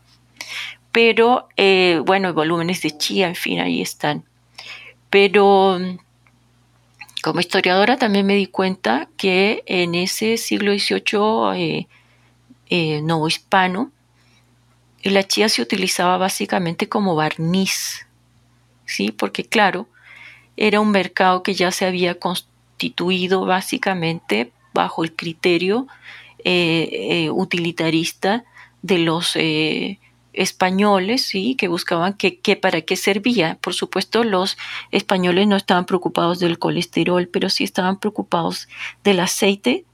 Pero, eh, bueno, volúmenes de chía, en fin, ahí están. Pero como historiadora también me di cuenta que en ese siglo XVIII eh, nuevo hispano, la chía se utilizaba básicamente como barniz, ¿sí? Porque claro, era un mercado que ya se había constituido básicamente bajo el criterio eh, eh, utilitarista de los eh, españoles, ¿sí? que buscaban que, para qué servía. Por supuesto, los españoles no estaban preocupados del colesterol, pero sí estaban preocupados del aceite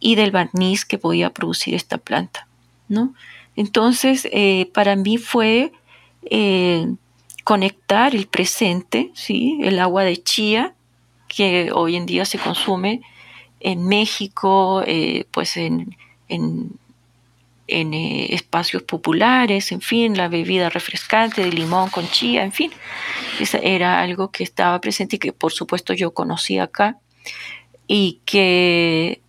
y del barniz que podía producir esta planta. ¿no? Entonces, para mí fue conectar el presente, ¿sí? el agua de chía, que hoy en día se consume en México, eh, pues en, en, eh, espacios populares, en fin, la bebida refrescante de limón con chía, en fin, era algo que estaba presente y que por supuesto yo conocí acá y que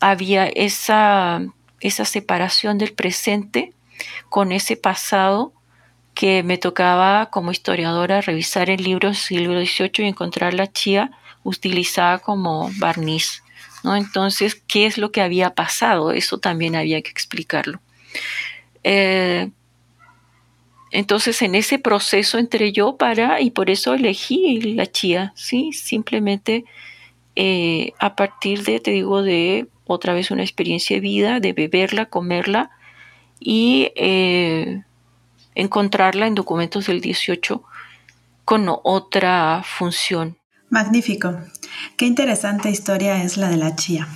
había esa, esa separación del presente con ese pasado que me tocaba como historiadora revisar el libro del siglo XVIII y encontrar la chía utilizada como barniz. ¿no? Entonces, ¿qué es lo que había pasado? Eso también había que explicarlo. Eh, entonces, en ese proceso entré yo para, y por eso elegí la chía, ¿sí? Simplemente eh, a partir de, te digo, de otra vez una experiencia de vida, de beberla, comerla y eh, encontrarla en documentos del 18 con otra función. Magnífico. Qué interesante historia es la de la chía.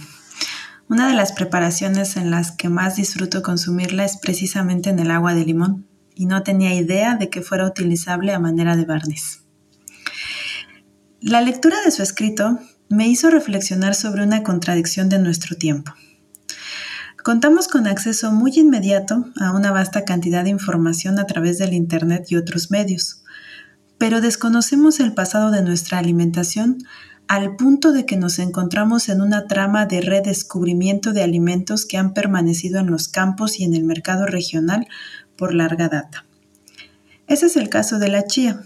Una de las preparaciones en las que más disfruto consumirla es precisamente en el agua de limón, y no tenía idea de que fuera utilizable a manera de barniz. La lectura de su escrito me hizo reflexionar sobre una contradicción de nuestro tiempo. Contamos con acceso muy inmediato a una vasta cantidad de información a través del Internet y otros medios, pero desconocemos el pasado de nuestra alimentación al punto de que nos encontramos en una trama de redescubrimiento de alimentos que han permanecido en los campos y en el mercado regional por larga data. Ese es el caso de la chía,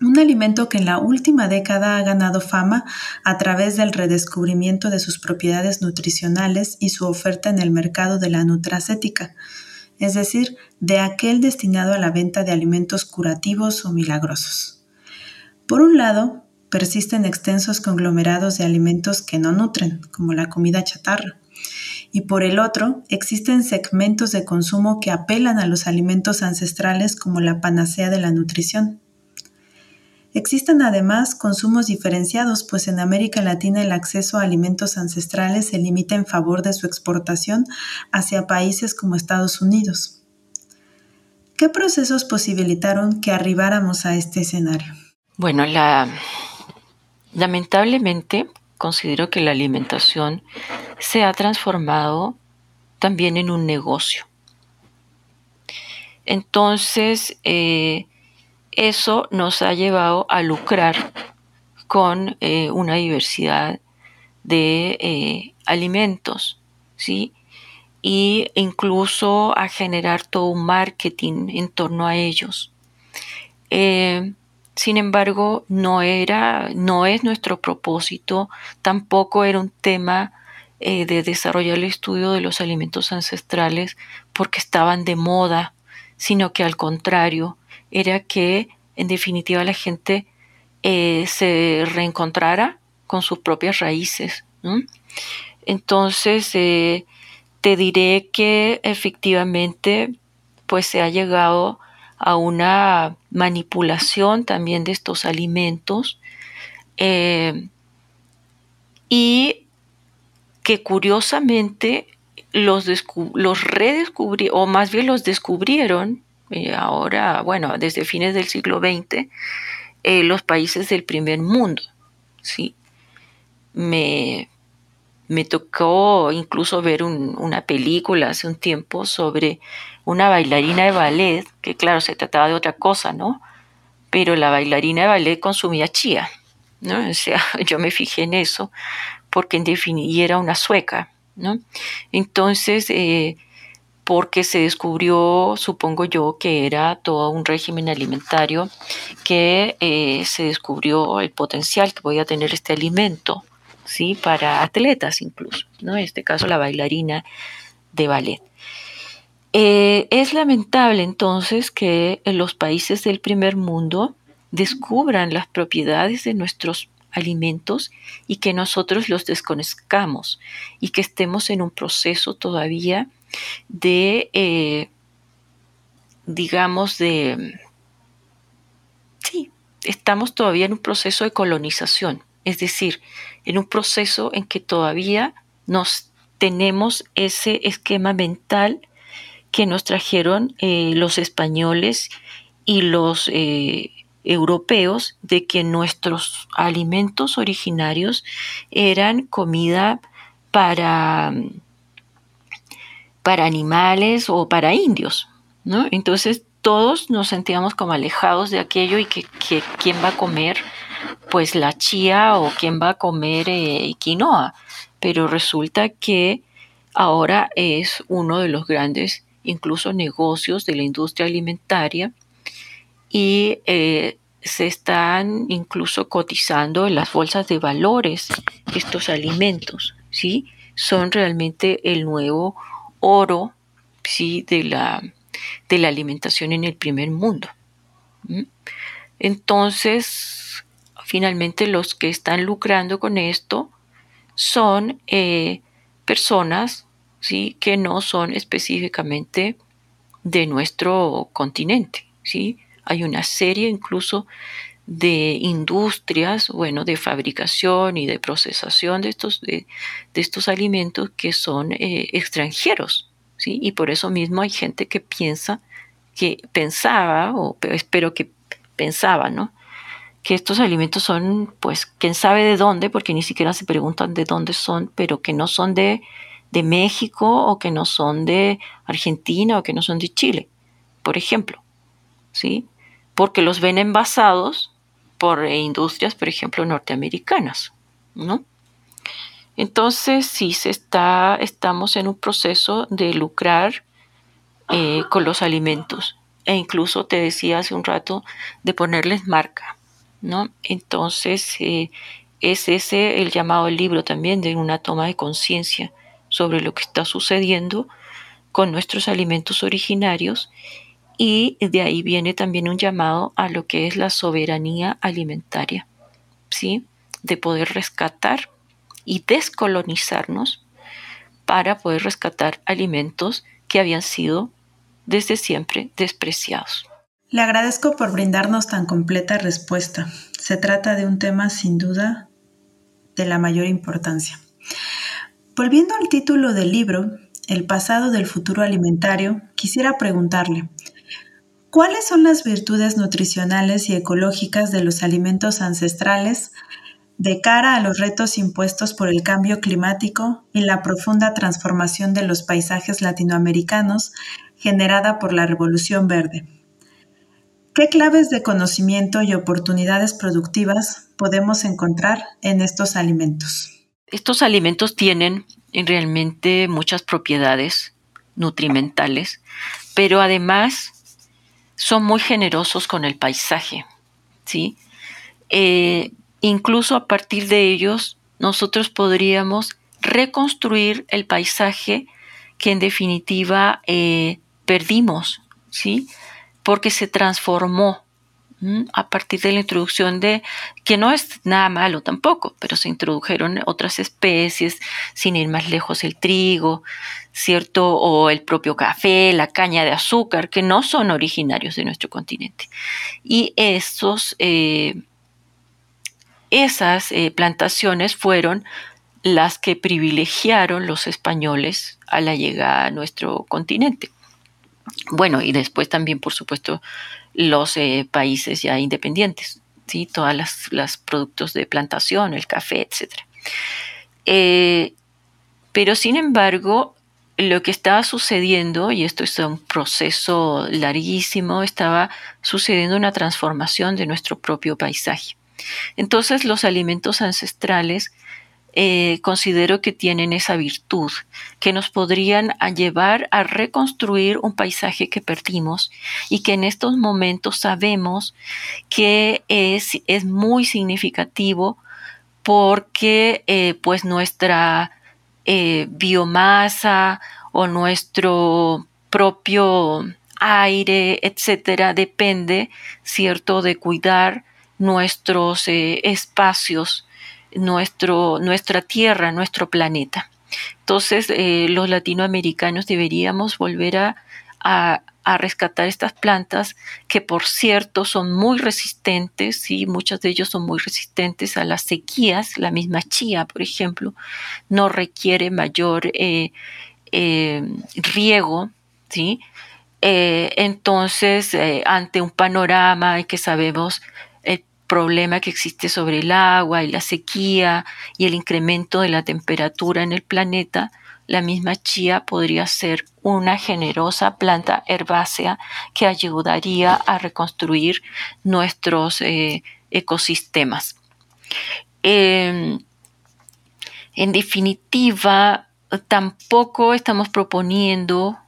un alimento que en la última década ha ganado fama a través del redescubrimiento de sus propiedades nutricionales y su oferta en el mercado de la nutracética, es decir, de aquel destinado a la venta de alimentos curativos o milagrosos. Por un lado, persisten extensos conglomerados de alimentos que no nutren, como la comida chatarra, y por el otro, existen segmentos de consumo que apelan a los alimentos ancestrales como la panacea de la nutrición. Existen además consumos diferenciados, pues en América Latina el acceso a alimentos ancestrales se limita en favor de su exportación hacia países como Estados Unidos. ¿Qué procesos posibilitaron que arribáramos a este escenario? Bueno, la, lamentablemente considero que la alimentación se ha transformado también en un negocio. Entonces, eh, eso nos ha llevado a lucrar con eh, una diversidad de eh, alimentos, ¿sí? Y incluso a generar todo un marketing en torno a ellos. Sin embargo, no era, no es nuestro propósito, tampoco era un tema de desarrollar el estudio de los alimentos ancestrales porque estaban de moda sino que al contrario, era que en definitiva la gente eh, se reencontrara con sus propias raíces. Entonces, eh, te diré que efectivamente pues se ha llegado a una manipulación también de estos alimentos eh, y que curiosamente los, los redescubrieron, o más bien los descubrieron, eh, ahora, bueno, desde fines del siglo XX, eh, los países del primer mundo. ¿sí? Me, me tocó incluso ver una película hace un tiempo sobre una bailarina de ballet, que claro, se trataba de otra cosa, ¿no? Pero la bailarina de ballet consumía chía, ¿no? O sea, [laughs] yo me fijé en eso, porque en definitiva era una sueca, entonces, eh, porque se descubrió, supongo yo, que era todo un régimen alimentario, que eh, se descubrió el potencial que podía tener este alimento, ¿sí? Para atletas incluso, ¿no? En este caso, la bailarina de ballet. Eh, es lamentable entonces que los países del primer mundo descubran las propiedades de nuestros alimentos y que nosotros los desconozcamos y que estemos en un proceso todavía de, eh, digamos, de, sí, estamos todavía en un proceso de colonización, es decir, en un proceso en que todavía nos tenemos ese esquema mental que nos trajeron eh, los españoles y los eh, europeos de que nuestros alimentos originarios eran comida para, para animales o para indios. ¿no? Entonces todos nos sentíamos como alejados de aquello y que, quién va a comer pues la chía o quién va a comer eh, quinoa. Pero resulta que ahora es uno de los grandes incluso negocios de la industria alimentaria y eh, se están incluso cotizando en las bolsas de valores estos alimentos, ¿sí? Son realmente el nuevo oro, ¿sí? De la, de la alimentación en el primer mundo. Entonces, finalmente los que están lucrando con esto son eh, personas, ¿sí? Que no son específicamente de nuestro continente, ¿sí? Hay una serie incluso de industrias, bueno, de fabricación y de procesación de estos, de, estos alimentos que son eh, extranjeros, ¿sí? Y por eso mismo hay gente que piensa, que pensaba, o espero que pensaba, ¿no? Que estos alimentos son, pues, quién sabe de dónde, porque ni siquiera se preguntan de dónde son, pero que no son de, de México o que no son de Argentina o que no son de Chile, por ejemplo, ¿sí? porque los ven envasados por industrias, por ejemplo, norteamericanas, ¿no? Entonces, sí se está, estamos en un proceso de lucrar eh, con los alimentos e incluso te decía hace un rato de ponerles marca, ¿no? Entonces, eh, es ese el llamado libro también de una toma de conciencia sobre lo que está sucediendo con nuestros alimentos originarios y de ahí viene también un llamado a lo que es la soberanía alimentaria, ¿sí? De poder rescatar y descolonizarnos para poder rescatar alimentos que habían sido desde siempre despreciados. Le agradezco por brindarnos tan completa respuesta. Se trata de un tema sin duda de la mayor importancia. Volviendo al título del libro, El pasado del futuro alimentario, quisiera preguntarle, ¿Cuáles son las virtudes nutricionales y ecológicas de los alimentos ancestrales de cara a los retos impuestos por el cambio climático y la profunda transformación de los paisajes latinoamericanos generada por la Revolución Verde. ¿Qué claves de conocimiento y oportunidades productivas podemos encontrar en estos alimentos? Estos alimentos tienen realmente muchas propiedades nutrimentales, pero además son muy generosos con el paisaje, ¿sí? Eh, incluso a partir de ellos, nosotros podríamos reconstruir el paisaje que en definitiva eh, perdimos, ¿sí? Porque se transformó a partir de la introducción de, que no es nada malo tampoco, pero se introdujeron otras especies, sin ir más lejos el trigo, ¿cierto? O el propio café, la caña de azúcar, que no son originarios de nuestro continente. Y estos, eh, esas eh, plantaciones fueron las que privilegiaron los españoles a la llegada a nuestro continente. Bueno, y después también, por supuesto, los eh, países ya independientes, ¿sí? todas las, productos de plantación, el café, etc. Eh, pero sin embargo, lo que estaba sucediendo, y esto es un proceso larguísimo, estaba sucediendo una transformación de nuestro propio paisaje. Entonces los alimentos ancestrales eh, considero que tienen esa virtud, que nos podrían llevar a reconstruir un paisaje que perdimos y que en estos momentos sabemos que es, es muy significativo porque eh, pues nuestra eh, biomasa o nuestro propio aire, etcétera, depende, cierto, de cuidar nuestros espacios nuestro, nuestra tierra, nuestro planeta. Entonces, eh, los latinoamericanos deberíamos volver a, a, rescatar estas plantas que, por cierto, son muy resistentes, y muchos de ellos son muy resistentes a las sequías. La misma chía, por ejemplo, no requiere mayor eh, eh, riego, ¿sí? entonces, ante un panorama que sabemos problema que existe sobre el agua y la sequía y el incremento de la temperatura en el planeta, la misma chía podría ser una generosa planta herbácea que ayudaría a reconstruir nuestros eh, ecosistemas. Em, en definitiva, tampoco estamos proponiendo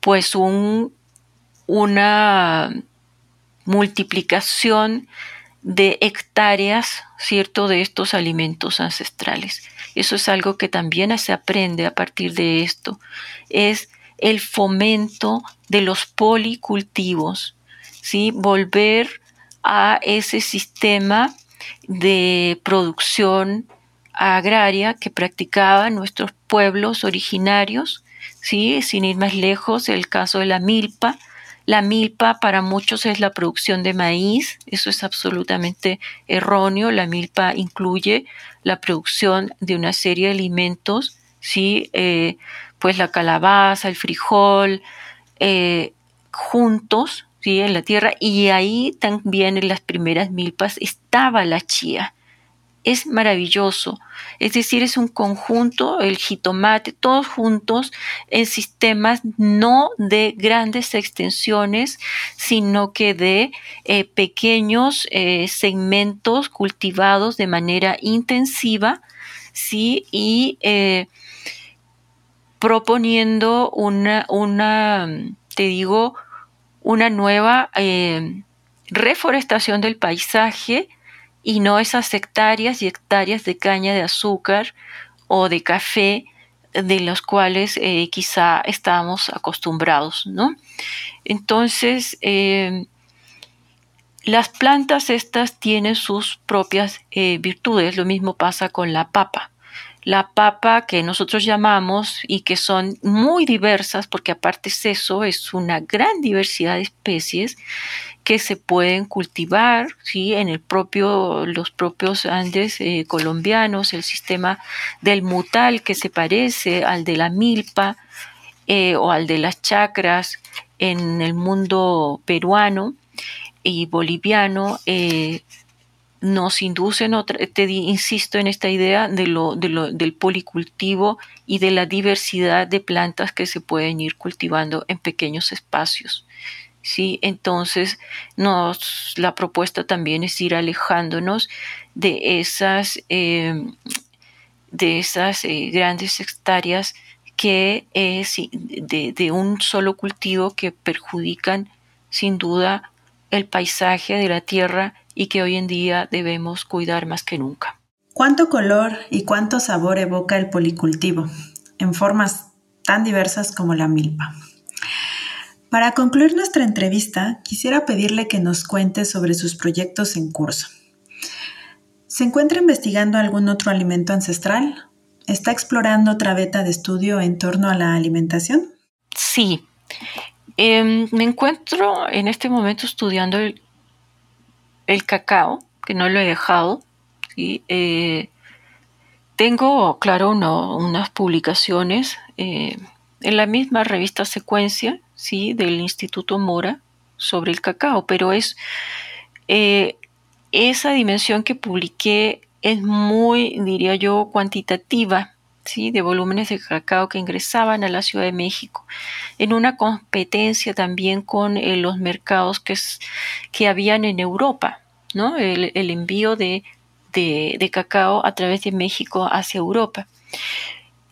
pues un, una multiplicación de hectáreas, ¿cierto?, de estos alimentos ancestrales. Eso es algo que también se aprende a partir de esto. Es el fomento de los policultivos, ¿sí? Volver a ese sistema de producción agraria que practicaban nuestros pueblos originarios, ¿sí? Sin ir más lejos, el caso de la milpa, la milpa para muchos es la producción de maíz, eso es absolutamente erróneo. La milpa incluye la producción de una serie de alimentos, ¿sí? Eh, pues la calabaza, el frijol, eh, juntos ¿sí? en la tierra y ahí también en las primeras milpas estaba la chía es maravilloso. Es decir, es un conjunto, el jitomate, todos juntos en sistemas no de grandes extensiones, sino que de eh, pequeños eh, segmentos cultivados de manera intensiva, ¿sí? Y eh, proponiendo una, una, te digo, una nueva reforestación del paisaje, y no esas hectáreas y hectáreas de caña de azúcar o de café de los cuales eh, quizá estábamos acostumbrados, ¿no? Entonces, eh, las plantas estas tienen sus propias eh, virtudes, lo mismo pasa con la papa. La papa que nosotros llamamos y que son muy diversas, porque aparte es eso, es una gran diversidad de especies, que se pueden cultivar ¿sí? en el propio, los propios Andes eh, colombianos, el sistema del mutal que se parece al de la milpa eh, o al de las chacras en el mundo peruano y boliviano, eh, nos inducen, otra, te insisto en esta idea de lo, del policultivo y de la diversidad de plantas que se pueden ir cultivando en pequeños espacios. ¿sí? Entonces, nos, la propuesta también es ir alejándonos de esas, em, de esas eh, grandes hectáreas que es de, de un solo cultivo que perjudican sin duda el paisaje de la tierra y que hoy en día debemos cuidar más que nunca. ¿Cuánto color y cuánto sabor evoca el policultivo en formas tan diversas como la milpa? Para concluir nuestra entrevista, quisiera pedirle que nos cuente sobre sus proyectos en curso. ¿Se encuentra investigando algún otro alimento ancestral? ¿Está explorando otra beta de estudio en torno a la alimentación? Sí. Em, me encuentro en este momento estudiando el, el cacao, que no lo he dejado. Eh, tengo, claro, unas publicaciones eh, en la misma revista Secuencia, ¿sí? del Instituto Mora sobre el cacao, pero es eh, esa dimensión que publiqué es muy, diría yo, cuantitativa, ¿sí? de volúmenes de cacao que ingresaban a la Ciudad de México, en una competencia también con los mercados que, que habían en Europa el, envío de, cacao a través de México hacia Europa.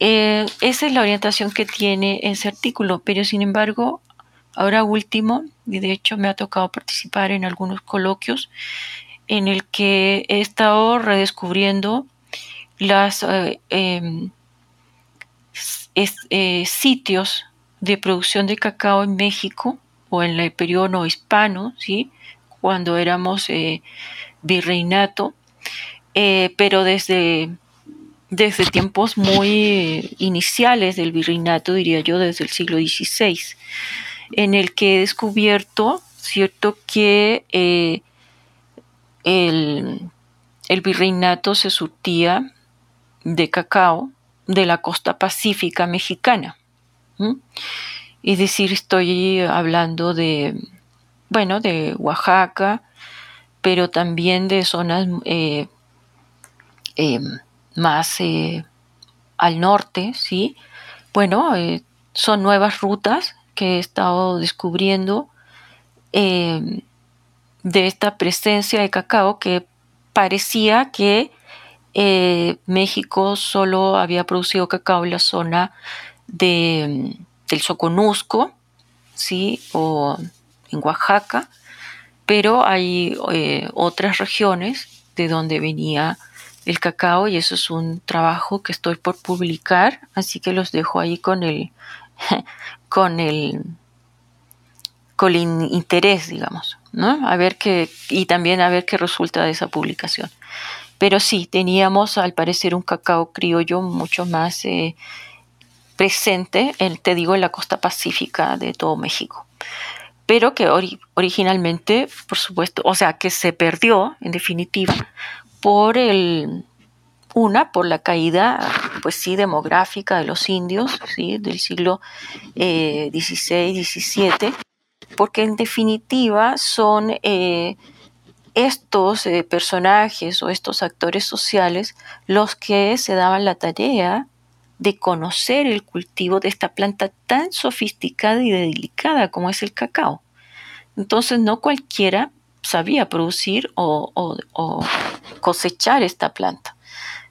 Eh, esa es la orientación que tiene ese artículo, pero sin embargo, ahora último, y de hecho me ha tocado participar en algunos coloquios en el que he estado redescubriendo los eh, eh, sitios de producción de cacao en México o en el periodo no hispano, ¿sí? cuando éramos eh, virreinato, eh, pero desde, desde tiempos muy iniciales del virreinato, diría yo, desde el siglo XVI, en el que he descubierto, cierto, que eh, el, virreinato se surtía de cacao de la costa pacífica mexicana. Es decir, estoy hablando de bueno, de Oaxaca, pero también de zonas eh, eh, más eh, al norte, ¿sí? Bueno, son nuevas rutas que he estado descubriendo de esta presencia de cacao que parecía que México solo había producido cacao en la zona de, del Soconusco, ¿sí? O en Oaxaca, pero hay eh, otras regiones de donde venía el cacao y eso es un trabajo que estoy por publicar, así que los dejo ahí con el [laughs] con el con el interés, digamos, ¿no? A ver qué y también a ver qué resulta de esa publicación. Pero sí, teníamos al parecer un cacao criollo mucho más eh, presente, te digo, en la costa pacífica de todo México pero que originalmente, por supuesto, o sea, que se perdió en definitiva por el, una, por la caída, pues sí, demográfica de los indios, ¿sí? del siglo XVI, eh, XVII, porque en definitiva son eh, estos eh, personajes o estos actores sociales los que se daban la tarea de conocer el cultivo de esta planta tan sofisticada y delicada como es el cacao. Entonces no cualquiera sabía producir o, cosechar esta planta.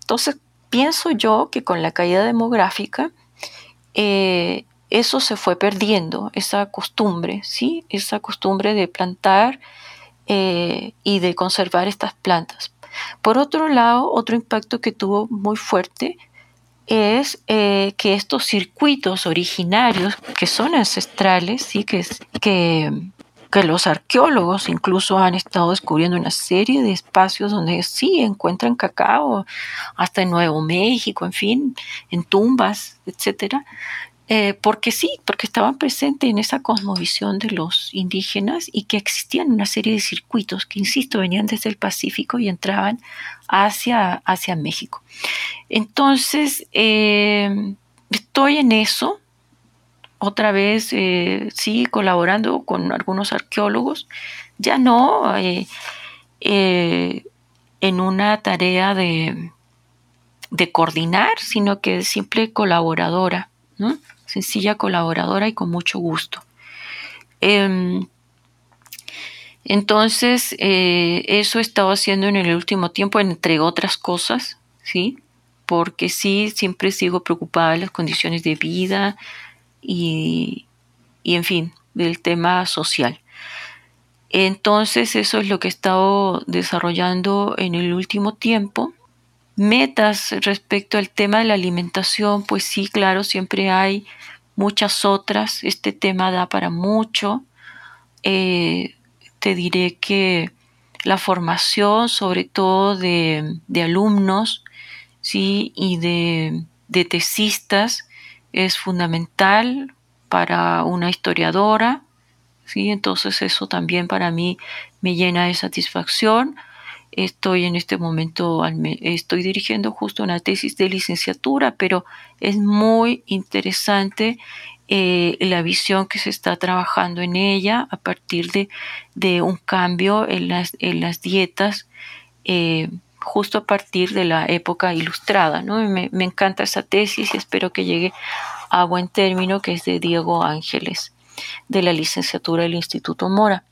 Entonces pienso yo que con la caída demográfica eh, eso se fue perdiendo, esa costumbre, ¿sí? esa costumbre de plantar eh, y de conservar estas plantas. Por otro lado, otro impacto que tuvo muy fuerte es eh, que estos circuitos originarios que son ancestrales, ¿sí? que, que, que, los arqueólogos incluso han estado descubriendo una serie de espacios donde sí encuentran cacao, hasta en Nuevo México, en fin, en tumbas, etcétera, eh, porque sí, porque estaban presentes en esa cosmovisión de los indígenas y que existían una serie de circuitos que, insisto, venían desde el Pacífico y entraban hacia, hacia México. Entonces, eh, estoy en eso, otra vez, eh, sí, colaborando con algunos arqueólogos, ya no en una tarea de, de coordinar, sino que es simple colaboradora, ¿no? Sencilla colaboradora y con mucho gusto. Em, entonces, eh, eso he estado haciendo en el último tiempo, entre otras cosas, ¿sí? Porque sí, siempre sigo preocupada de las condiciones de vida y, y en fin, del tema social. Entonces, eso es lo que he estado desarrollando en el último tiempo. Metas respecto al tema de la alimentación, pues sí, claro, siempre hay muchas otras. Este tema da para mucho. Eh, te diré que la formación, sobre todo de, alumnos ¿sí? y de, de tesistas, es fundamental para una historiadora. ¿sí? Entonces eso también para mí me llena de satisfacción. Estoy en este momento, estoy dirigiendo justo una tesis de licenciatura, pero es muy interesante eh, la visión que se está trabajando en ella a partir de, un cambio en las, dietas, eh, justo a partir de la época ilustrada. ¿no? Me, encanta esa tesis y espero que llegue a buen término, que es de Diego Ángeles, de la licenciatura del Instituto Mora.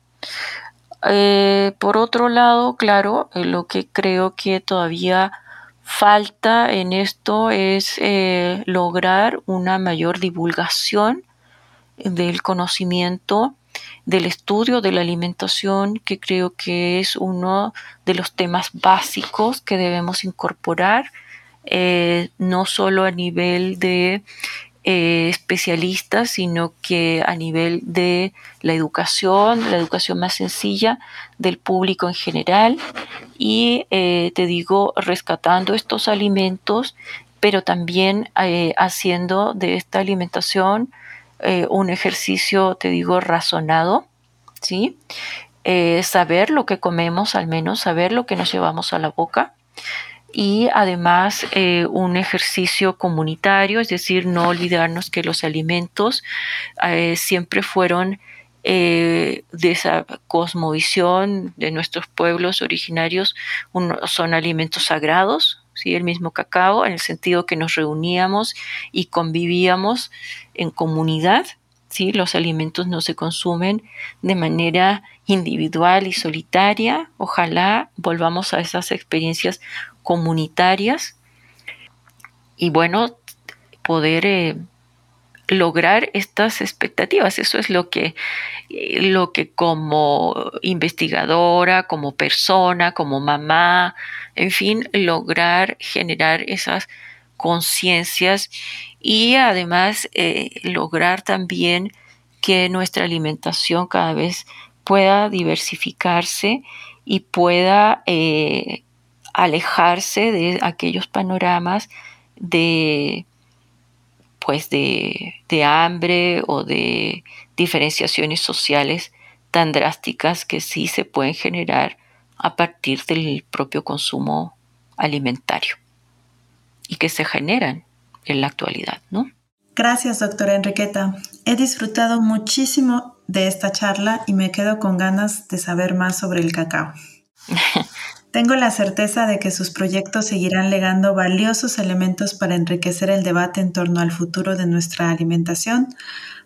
Eh, por otro lado, claro, eh, lo que creo que todavía falta en esto es eh, lograr una mayor divulgación del conocimiento del estudio de la alimentación, que creo que es uno de los temas básicos que debemos incorporar, no solo a nivel de eh, especialistas, sino que a nivel de la educación, la educación más sencilla del público en general y eh, te digo, rescatando estos alimentos, pero también eh, haciendo de esta alimentación un ejercicio, te digo, razonado, ¿sí? saber lo que comemos, al menos saber lo que nos llevamos a la boca y además eh, un ejercicio comunitario, es decir, no olvidarnos que los alimentos eh, siempre fueron eh, de esa cosmovisión de nuestros pueblos originarios, son alimentos sagrados, ¿sí? el mismo cacao, en el sentido que nos reuníamos y convivíamos en comunidad. ¿sí? Los alimentos no se consumen de manera individual y solitaria. Ojalá volvamos a esas experiencias comunitarias y bueno, poder eh, lograr estas expectativas. Eso es lo que, eh, lo que como investigadora, como persona, como mamá, en fin, lograr generar esas conciencias y además eh, lograr también que nuestra alimentación cada vez pueda diversificarse y pueda alejarse de aquellos panoramas de pues de, hambre o de diferenciaciones sociales tan drásticas que sí se pueden generar a partir del propio consumo alimentario y que se generan en la actualidad, ¿no? Gracias, doctora Enriqueta. He disfrutado muchísimo de esta charla y me quedo con ganas de saber más sobre el cacao. [laughs] Tengo la certeza de que sus proyectos seguirán legando valiosos elementos para enriquecer el debate en torno al futuro de nuestra alimentación,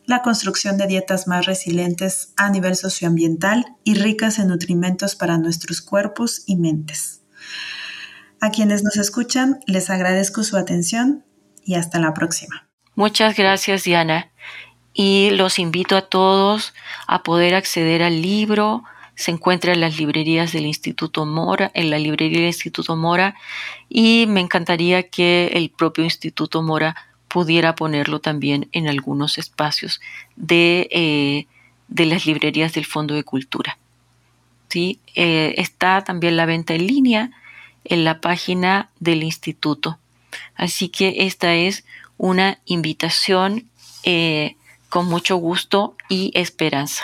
la construcción de dietas más resilientes a nivel socioambiental y ricas en nutrimentos para nuestros cuerpos y mentes. A quienes nos escuchan, les agradezco su atención y hasta la próxima. Muchas gracias, Diana. Y los invito a todos a poder acceder al libro, se encuentra en las librerías del Instituto Mora, en la librería del Instituto Mora, y me encantaría que el propio Instituto Mora pudiera ponerlo también en algunos espacios de, eh, de las librerías del Fondo de Cultura. ¿Sí? Eh, está también la venta en línea en la página del instituto. Así que esta es una invitación eh, con mucho gusto y esperanza.